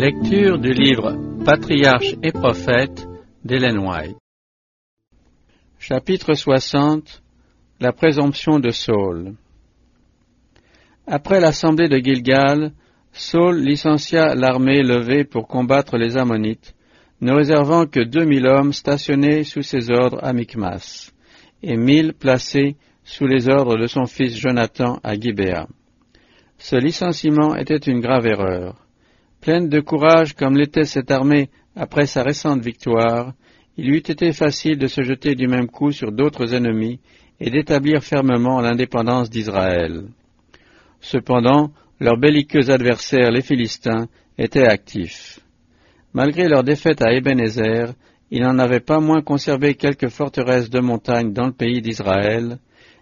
Lecture du livre Patriarches et prophètes d'Ellen White. Chapitre 60 La présomption de Saul. Après l'assemblée de Gilgal, Saul licencia l'armée levée pour combattre les Ammonites, ne réservant que deux mille hommes stationnés sous ses ordres à Micmas, et mille placés sous les ordres de son fils Jonathan à Gibéa. Ce licenciement était une grave erreur. Pleine de courage comme l'était cette armée après sa récente victoire, il eût été facile de se jeter du même coup sur d'autres ennemis et d'établir fermement l'indépendance d'Israël. Cependant, leurs belliqueux adversaires, les Philistins, étaient actifs. Malgré leur défaite à Ebenezer, ils n'en avaient pas moins conservé quelques forteresses de montagne dans le pays d'Israël,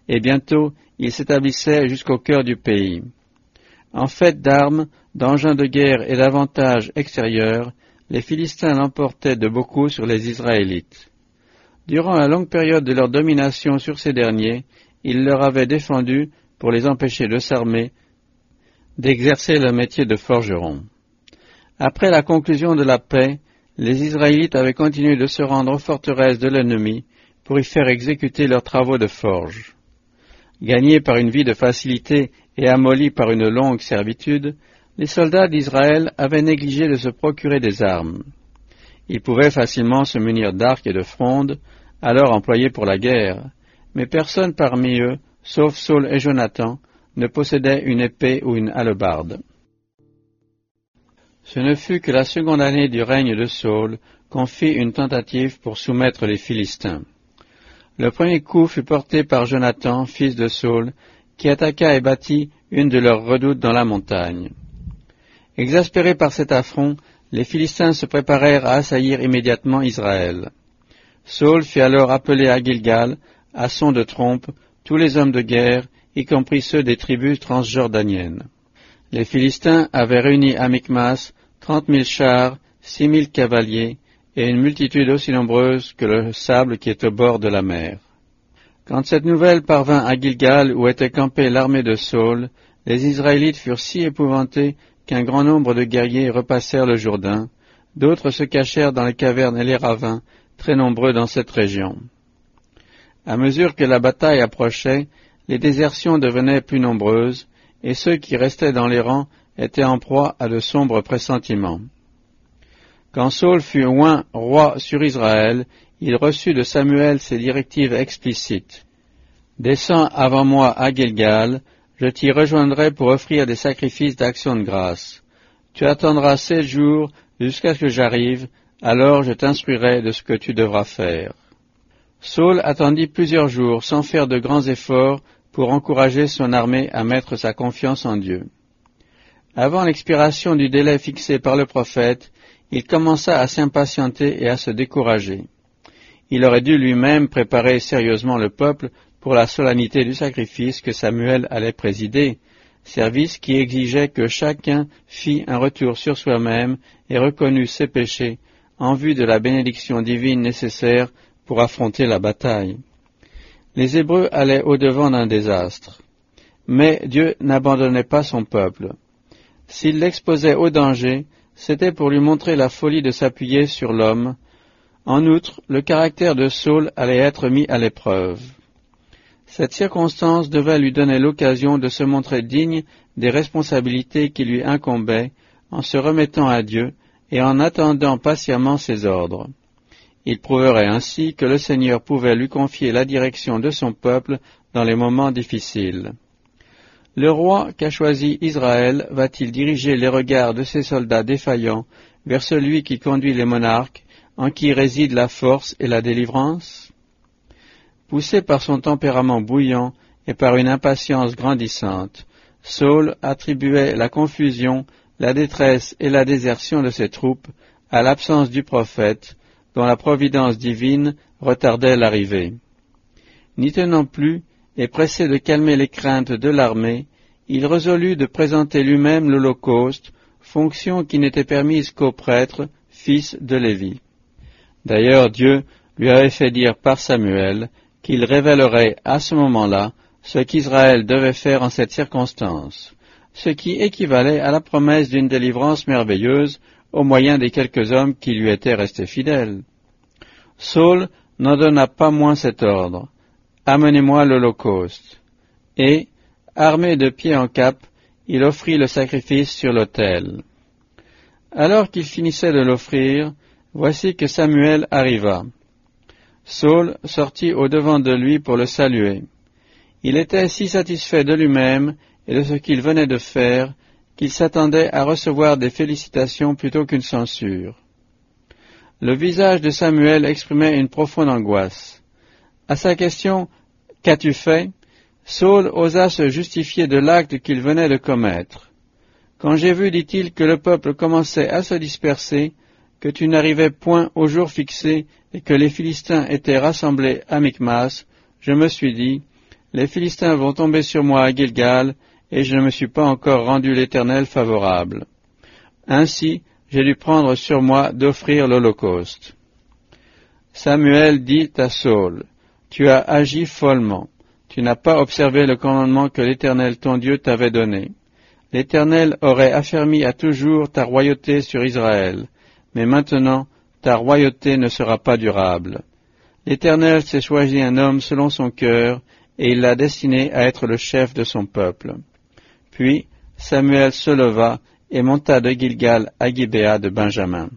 et bientôt ils s'établissaient jusqu'au cœur du pays. En fait d'armes, d'engins de guerre et d'avantages extérieurs, les Philistins l'emportaient de beaucoup sur les Israélites. Durant la longue période de leur domination sur ces derniers, ils leur avaient défendu, pour les empêcher de s'armer, d'exercer le métier de forgeron. Après la conclusion de la paix, les Israélites avaient continué de se rendre aux forteresses de l'ennemi pour y faire exécuter leurs travaux de forge. Gagnés par une vie de facilité et amollis par une longue servitude, les soldats d'Israël avaient négligé de se procurer des armes. Ils pouvaient facilement se munir d'arcs et de frondes, alors employés pour la guerre, mais personne parmi eux, sauf Saul et Jonathan, ne possédait une épée ou une hallebarde. Ce ne fut que la seconde année du règne de Saul qu'on fit une tentative pour soumettre les Philistins. Le premier coup fut porté par Jonathan, fils de Saul, qui attaqua et bâtit une de leurs redoutes dans la montagne. Exaspérés par cet affront, les Philistins se préparèrent à assaillir immédiatement Israël. Saul fit alors appeler à Gilgal, à son de trompe, tous les hommes de guerre, y compris ceux des tribus transjordaniennes. Les Philistins avaient réuni à Micmas trente mille chars, six mille cavaliers, et une multitude aussi nombreuse que le sable qui est au bord de la mer. Quand cette nouvelle parvint à Gilgal, où était campée l'armée de Saul, les Israélites furent si épouvantés qu'un grand nombre de guerriers repassèrent le Jourdain, d'autres se cachèrent dans les cavernes et les ravins, très nombreux dans cette région. À mesure que la bataille approchait, les désertions devenaient plus nombreuses, et ceux qui restaient dans les rangs étaient en proie à de sombres pressentiments. Quand Saul fut oint roi sur Israël, il reçut de Samuel ces directives explicites. Descends avant moi à Gilgal, je t'y rejoindrai pour offrir des sacrifices d'action de grâce. Tu attendras sept jours jusqu'à ce que j'arrive, alors je t'instruirai de ce que tu devras faire. Saul attendit plusieurs jours sans faire de grands efforts pour encourager son armée à mettre sa confiance en Dieu. Avant l'expiration du délai fixé par le prophète, il commença à s'impatienter et à se décourager. Il aurait dû lui-même préparer sérieusement le peuple pour la solennité du sacrifice que Samuel allait présider, service qui exigeait que chacun fît un retour sur soi-même et reconnût ses péchés en vue de la bénédiction divine nécessaire pour affronter la bataille. Les Hébreux allaient au-devant d'un désastre. Mais Dieu n'abandonnait pas son peuple. S'il l'exposait au danger, c'était pour lui montrer la folie de s'appuyer sur l'homme. En outre, le caractère de Saul allait être mis à l'épreuve. Cette circonstance devait lui donner l'occasion de se montrer digne des responsabilités qui lui incombaient en se remettant à Dieu et en attendant patiemment ses ordres. Il prouverait ainsi que le Seigneur pouvait lui confier la direction de son peuple dans les moments difficiles. Le roi qu'a choisi Israël va-t-il diriger les regards de ses soldats défaillants vers celui qui conduit les monarques, en qui réside la force et la délivrance? Poussé par son tempérament bouillant et par une impatience grandissante, Saul attribuait la confusion, la détresse et la désertion de ses troupes à l'absence du prophète, dont la providence divine retardait l'arrivée. N'y tenant plus, et pressé de calmer les craintes de l'armée, il résolut de présenter lui-même l'Holocauste, fonction qui n'était permise qu'aux prêtres, fils de Lévi. D'ailleurs Dieu lui avait fait dire par Samuel qu'il révélerait à ce moment-là ce qu'Israël devait faire en cette circonstance, ce qui équivalait à la promesse d'une délivrance merveilleuse au moyen des quelques hommes qui lui étaient restés fidèles. Saul n'en donna pas moins cet ordre. Amenez-moi l'Holocauste. Et, armé de pied en cap, il offrit le sacrifice sur l'autel. Alors qu'il finissait de l'offrir, voici que Samuel arriva. Saul sortit au-devant de lui pour le saluer. Il était si satisfait de lui-même et de ce qu'il venait de faire qu'il s'attendait à recevoir des félicitations plutôt qu'une censure. Le visage de Samuel exprimait une profonde angoisse. À sa question Qu'as-tu fait? Saul osa se justifier de l'acte qu'il venait de commettre. Quand j'ai vu, dit-il, que le peuple commençait à se disperser, que tu n'arrivais point au jour fixé et que les Philistins étaient rassemblés à Micmas, je me suis dit, les Philistins vont tomber sur moi à Gilgal, et je ne me suis pas encore rendu l'Éternel favorable. Ainsi, j'ai dû prendre sur moi d'offrir l'Holocauste. Samuel dit à Saul, Tu as agi follement, tu n'as pas observé le commandement que l'Éternel ton Dieu t'avait donné. L'Éternel aurait affermi à toujours ta royauté sur Israël, mais maintenant ta royauté ne sera pas durable. L'Éternel s'est choisi un homme selon son cœur, et il l'a destiné à être le chef de son peuple. Puis Samuel se leva et monta de Gilgal à Gibéa de Benjamin.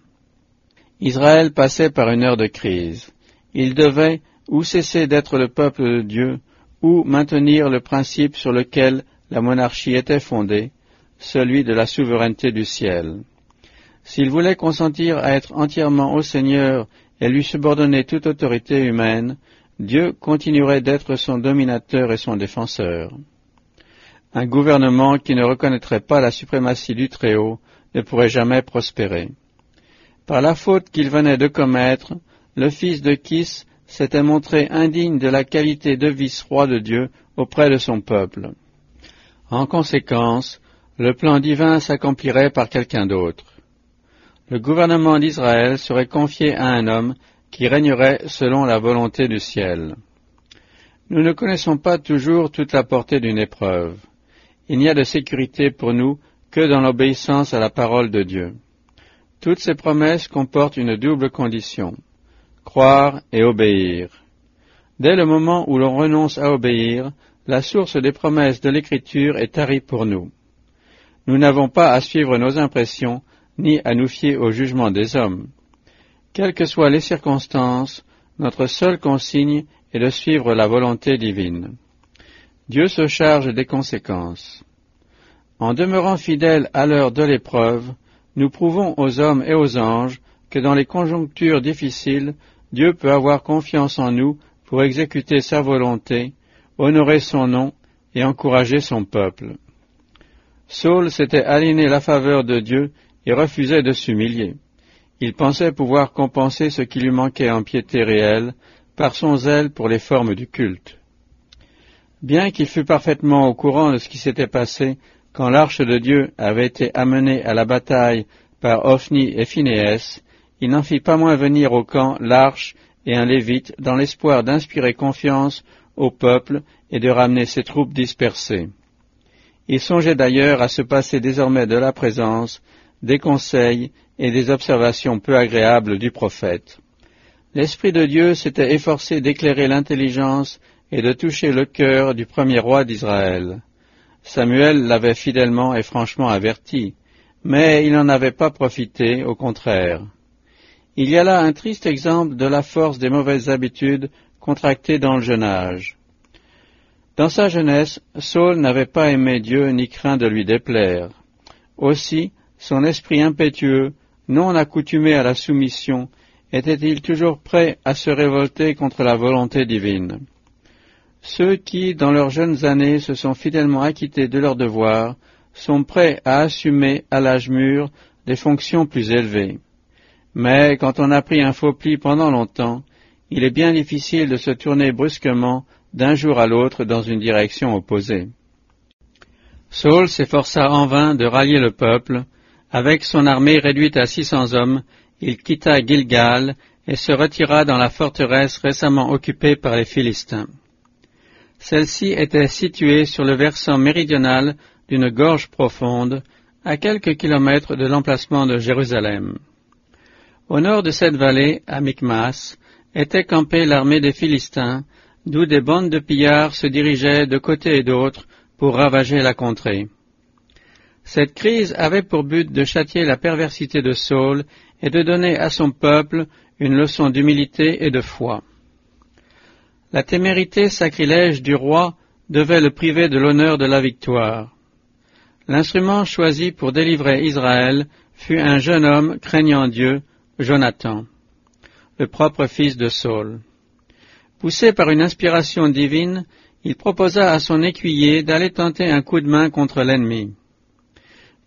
Israël passait par une heure de crise. Il devait ou cesser d'être le peuple de Dieu, ou maintenir le principe sur lequel la monarchie était fondée, celui de la souveraineté du ciel. S'il voulait consentir à être entièrement au Seigneur et lui subordonner toute autorité humaine, Dieu continuerait d'être son dominateur et son défenseur. Un gouvernement qui ne reconnaîtrait pas la suprématie du Très-Haut ne pourrait jamais prospérer. Par la faute qu'il venait de commettre, le fils de Kis s'était montré indigne de la qualité de vice-roi de Dieu auprès de son peuple. En conséquence, le plan divin s'accomplirait par quelqu'un d'autre. Le gouvernement d'Israël serait confié à un homme qui régnerait selon la volonté du ciel. Nous ne connaissons pas toujours toute la portée d'une épreuve. Il n'y a de sécurité pour nous que dans l'obéissance à la parole de Dieu. Toutes ces promesses comportent une double condition croire et obéir. Dès le moment où l'on renonce à obéir, la source des promesses de l'Écriture est tarie pour nous. Nous n'avons pas à suivre nos impressions, ni à nous fier au jugement des hommes. Quelles que soient les circonstances, notre seule consigne est de suivre la volonté divine. Dieu se charge des conséquences. En demeurant fidèles à l'heure de l'épreuve, nous prouvons aux hommes et aux anges que dans les conjonctures difficiles, Dieu peut avoir confiance en nous pour exécuter sa volonté, honorer son nom et encourager son peuple. Saul s'était aligné la faveur de Dieu et refusait de s'humilier. Il pensait pouvoir compenser ce qui lui manquait en piété réelle par son zèle pour les formes du culte. Bien qu'il fût parfaitement au courant de ce qui s'était passé quand l'arche de Dieu avait été amenée à la bataille par Ophni et Phinehès, il n'en fit pas moins venir au camp l'arche et un lévite dans l'espoir d'inspirer confiance au peuple et de ramener ses troupes dispersées. Il songeait d'ailleurs à se passer désormais de la présence, des conseils et des observations peu agréables du prophète. L'Esprit de Dieu s'était efforcé d'éclairer l'intelligence et de toucher le cœur du premier roi d'Israël. Samuel l'avait fidèlement et franchement averti, mais il n'en avait pas profité, au contraire. Il y a là un triste exemple de la force des mauvaises habitudes contractées dans le jeune âge. Dans sa jeunesse, Saul n'avait pas aimé Dieu ni craint de lui déplaire. Aussi, son esprit impétueux non accoutumé à la soumission, était-il toujours prêt à se révolter contre la volonté divine? Ceux qui, dans leurs jeunes années, se sont fidèlement acquittés de leurs devoirs, sont prêts à assumer, à l'âge mûr, des fonctions plus élevées. Mais quand on a pris un faux pli pendant longtemps, il est bien difficile de se tourner brusquement d'un jour à l'autre dans une direction opposée. Saul s'efforça en vain de rallier le peuple, avec son armée réduite à six cents hommes, il quitta Gilgal et se retira dans la forteresse récemment occupée par les Philistins. Celle-ci était située sur le versant méridional d'une gorge profonde, à quelques kilomètres de l'emplacement de Jérusalem. Au nord de cette vallée, à Micmas, était campée l'armée des Philistins, d'où des bandes de pillards se dirigeaient de côté et d'autre pour ravager la contrée. Cette crise avait pour but de châtier la perversité de Saul et de donner à son peuple une leçon d'humilité et de foi. La témérité sacrilège du roi devait le priver de l'honneur de la victoire. L'instrument choisi pour délivrer Israël fut un jeune homme craignant Dieu, Jonathan, le propre fils de Saul. Poussé par une inspiration divine, il proposa à son écuyer d'aller tenter un coup de main contre l'ennemi.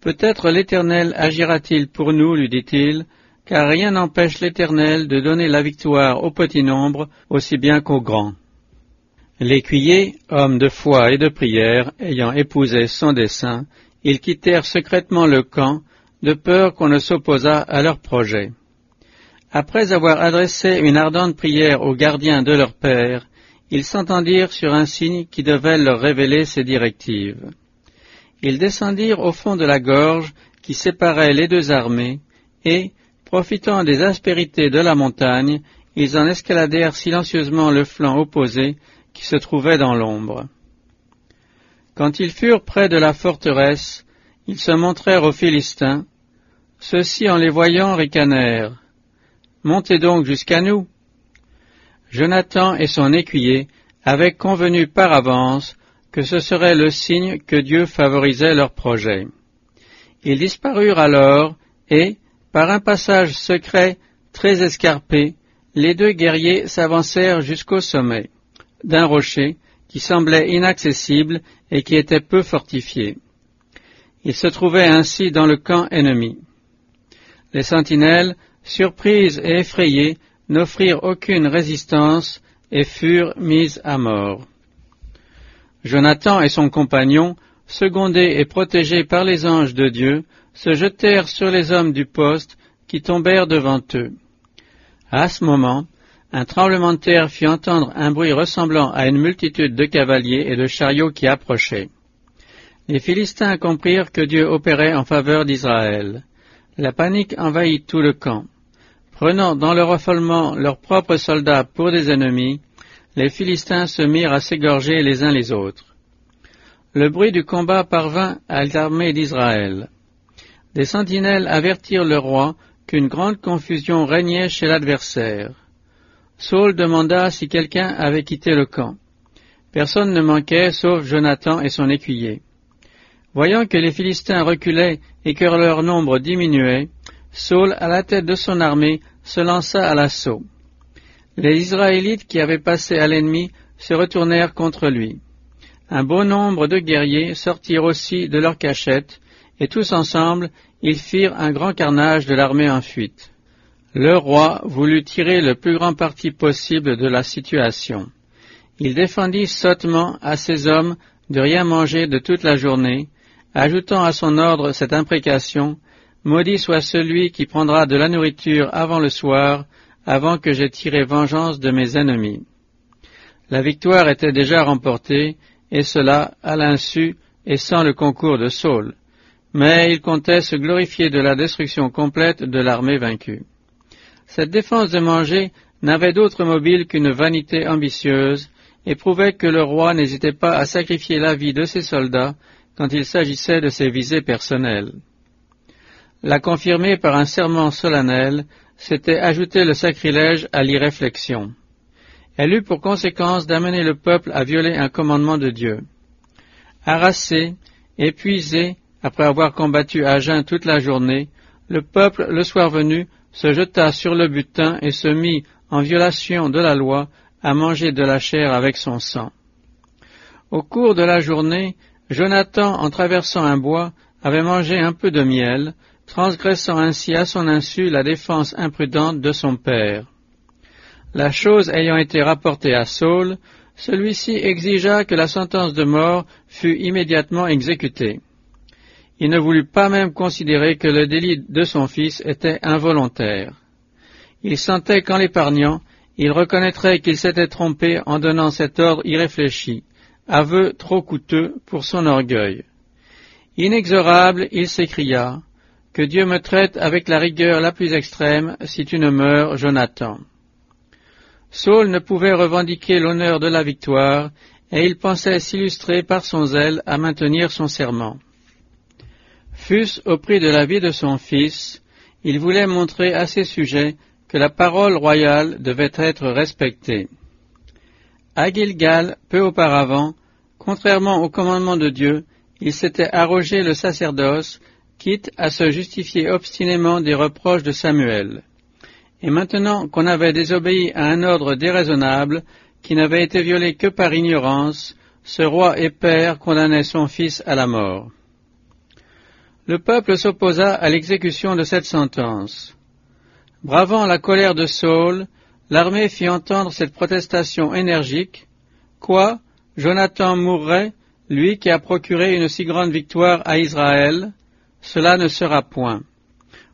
Peut-être l'Éternel agira-t-il pour nous, lui dit-il, car rien n'empêche l'Éternel de donner la victoire au petit nombre aussi bien qu'au grand. L'écuyer, homme de foi et de prière, ayant épousé son dessein, ils quittèrent secrètement le camp, de peur qu'on ne s'opposât à leur projet. Après avoir adressé une ardente prière aux gardiens de leur père, ils s'entendirent sur un signe qui devait leur révéler ses directives. Ils descendirent au fond de la gorge qui séparait les deux armées, et, profitant des aspérités de la montagne, ils en escaladèrent silencieusement le flanc opposé qui se trouvait dans l'ombre. Quand ils furent près de la forteresse, ils se montrèrent aux Philistins. Ceux-ci, en les voyant, ricanèrent. Montez donc jusqu'à nous. Jonathan et son écuyer avaient convenu par avance que ce serait le signe que Dieu favorisait leur projet. Ils disparurent alors, et, par un passage secret très escarpé, les deux guerriers s'avancèrent jusqu'au sommet d'un rocher qui semblait inaccessible et qui était peu fortifié. Ils se trouvaient ainsi dans le camp ennemi. Les sentinelles, surprises et effrayées, n'offrirent aucune résistance et furent mises à mort. Jonathan et son compagnon, secondés et protégés par les anges de Dieu, se jetèrent sur les hommes du poste qui tombèrent devant eux. À ce moment, un tremblement de terre fit entendre un bruit ressemblant à une multitude de cavaliers et de chariots qui approchaient. Les Philistins comprirent que Dieu opérait en faveur d'Israël. La panique envahit tout le camp. Prenant dans leur affolement leurs propres soldats pour des ennemis, les Philistins se mirent à s'égorger les uns les autres. Le bruit du combat parvint à l'armée d'Israël. Des sentinelles avertirent le roi qu'une grande confusion régnait chez l'adversaire. Saul demanda si quelqu'un avait quitté le camp. Personne ne manquait sauf Jonathan et son écuyer. Voyant que les Philistins reculaient et que leur nombre diminuait, Saul, à la tête de son armée, se lança à l'assaut. Les Israélites qui avaient passé à l'ennemi se retournèrent contre lui. Un bon nombre de guerriers sortirent aussi de leur cachette, et tous ensemble ils firent un grand carnage de l'armée en fuite. Le roi voulut tirer le plus grand parti possible de la situation. Il défendit sottement à ses hommes de rien manger de toute la journée, ajoutant à son ordre cette imprécation Maudit soit celui qui prendra de la nourriture avant le soir, avant que j'aie tiré vengeance de mes ennemis. La victoire était déjà remportée, et cela à l'insu et sans le concours de Saul, mais il comptait se glorifier de la destruction complète de l'armée vaincue. Cette défense de manger n'avait d'autre mobile qu'une vanité ambitieuse, et prouvait que le roi n'hésitait pas à sacrifier la vie de ses soldats quand il s'agissait de ses visées personnelles. La confirmer par un serment solennel, c'était ajouter le sacrilège à l'irréflexion. Elle eut pour conséquence d'amener le peuple à violer un commandement de Dieu. Harassé, épuisé, après avoir combattu à jeun toute la journée, le peuple, le soir venu, se jeta sur le butin et se mit, en violation de la loi, à manger de la chair avec son sang. Au cours de la journée, Jonathan, en traversant un bois, avait mangé un peu de miel, transgressant ainsi à son insu la défense imprudente de son père. La chose ayant été rapportée à Saul, celui-ci exigea que la sentence de mort fût immédiatement exécutée. Il ne voulut pas même considérer que le délit de son fils était involontaire. Il sentait qu'en l'épargnant, il reconnaîtrait qu'il s'était trompé en donnant cet ordre irréfléchi, aveu trop coûteux pour son orgueil. Inexorable, il s'écria, Que Dieu me traite avec la rigueur la plus extrême si tu ne meurs, Jonathan. Saul ne pouvait revendiquer l'honneur de la victoire, et il pensait s'illustrer par son zèle à maintenir son serment. Fût-ce au prix de la vie de son fils, il voulait montrer à ses sujets que la parole royale devait être respectée. À Gilgal, peu auparavant, contrairement au commandement de Dieu, il s'était arrogé le sacerdoce, quitte à se justifier obstinément des reproches de Samuel. Et maintenant qu'on avait désobéi à un ordre déraisonnable, qui n'avait été violé que par ignorance, ce roi et père condamnait son fils à la mort. Le peuple s'opposa à l'exécution de cette sentence. Bravant la colère de Saul, l'armée fit entendre cette protestation énergique. Quoi? Jonathan mourrait, lui qui a procuré une si grande victoire à Israël? Cela ne sera point.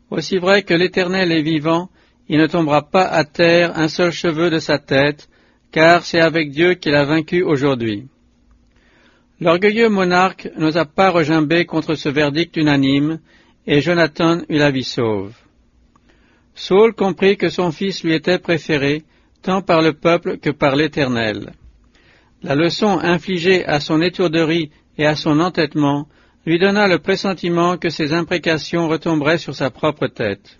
Aussi vrai que l'Éternel est vivant, il ne tombera pas à terre un seul cheveu de sa tête, car c'est avec Dieu qu'il a vaincu aujourd'hui. L'orgueilleux monarque n'osa pas regimber contre ce verdict unanime, et Jonathan eut la vie sauve. Saul comprit que son fils lui était préféré, tant par le peuple que par l'Éternel. La leçon infligée à son étourderie et à son entêtement lui donna le pressentiment que ses imprécations retomberaient sur sa propre tête.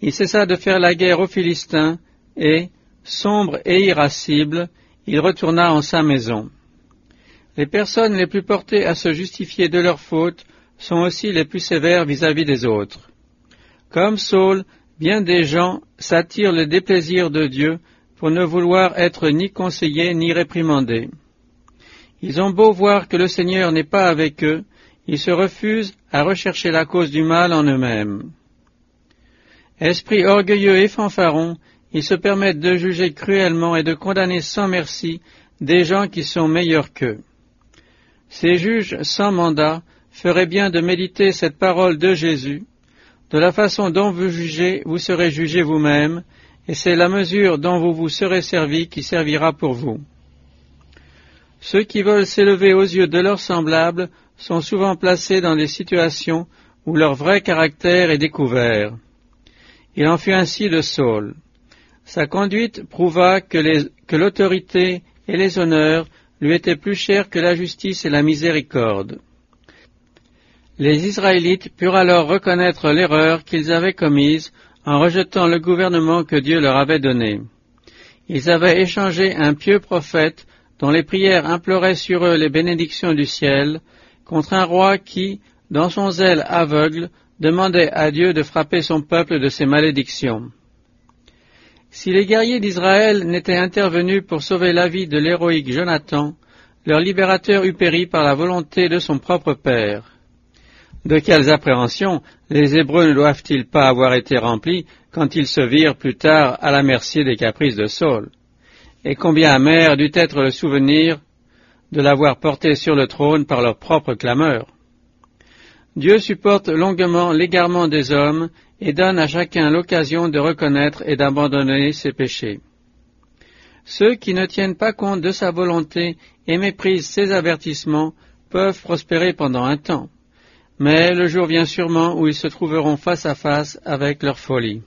Il cessa de faire la guerre aux Philistins et, sombre et irascible, il retourna en sa maison. Les personnes les plus portées à se justifier de leurs fautes sont aussi les plus sévères vis-à-vis des autres. Comme Saul, bien des gens s'attirent le déplaisir de Dieu pour ne vouloir être ni conseillés ni réprimandés. Ils ont beau voir que le Seigneur n'est pas avec eux, ils se refusent à rechercher la cause du mal en eux-mêmes. Esprits orgueilleux et fanfarons, ils se permettent de juger cruellement et de condamner sans merci des gens qui sont meilleurs qu'eux. Ces juges sans mandat feraient bien de méditer cette parole de Jésus. De la façon dont vous jugez, vous serez jugés vous-même, et c'est la mesure dont vous vous serez servi qui servira pour vous. Ceux qui veulent s'élever aux yeux de leurs semblables sont souvent placés dans des situations où leur vrai caractère est découvert. Il en fut ainsi de Saul. Sa conduite prouva que l'autorité et les honneurs lui était plus cher que la justice et la miséricorde. Les Israélites purent alors reconnaître l'erreur qu'ils avaient commise en rejetant le gouvernement que Dieu leur avait donné. Ils avaient échangé un pieux prophète dont les prières imploraient sur eux les bénédictions du ciel contre un roi qui, dans son zèle aveugle, demandait à Dieu de frapper son peuple de ses malédictions. Si les guerriers d'Israël n'étaient intervenus pour sauver la vie de l'héroïque Jonathan, leur libérateur eût péri par la volonté de son propre père. De quelles appréhensions les Hébreux ne doivent-ils pas avoir été remplis quand ils se virent plus tard à la merci des caprices de Saul? Et combien amer dut être le souvenir de l'avoir porté sur le trône par leur propre clameur Dieu supporte longuement l'égarement des hommes et donne à chacun l'occasion de reconnaître et d'abandonner ses péchés. Ceux qui ne tiennent pas compte de sa volonté et méprisent ses avertissements peuvent prospérer pendant un temps, mais le jour vient sûrement où ils se trouveront face à face avec leur folie.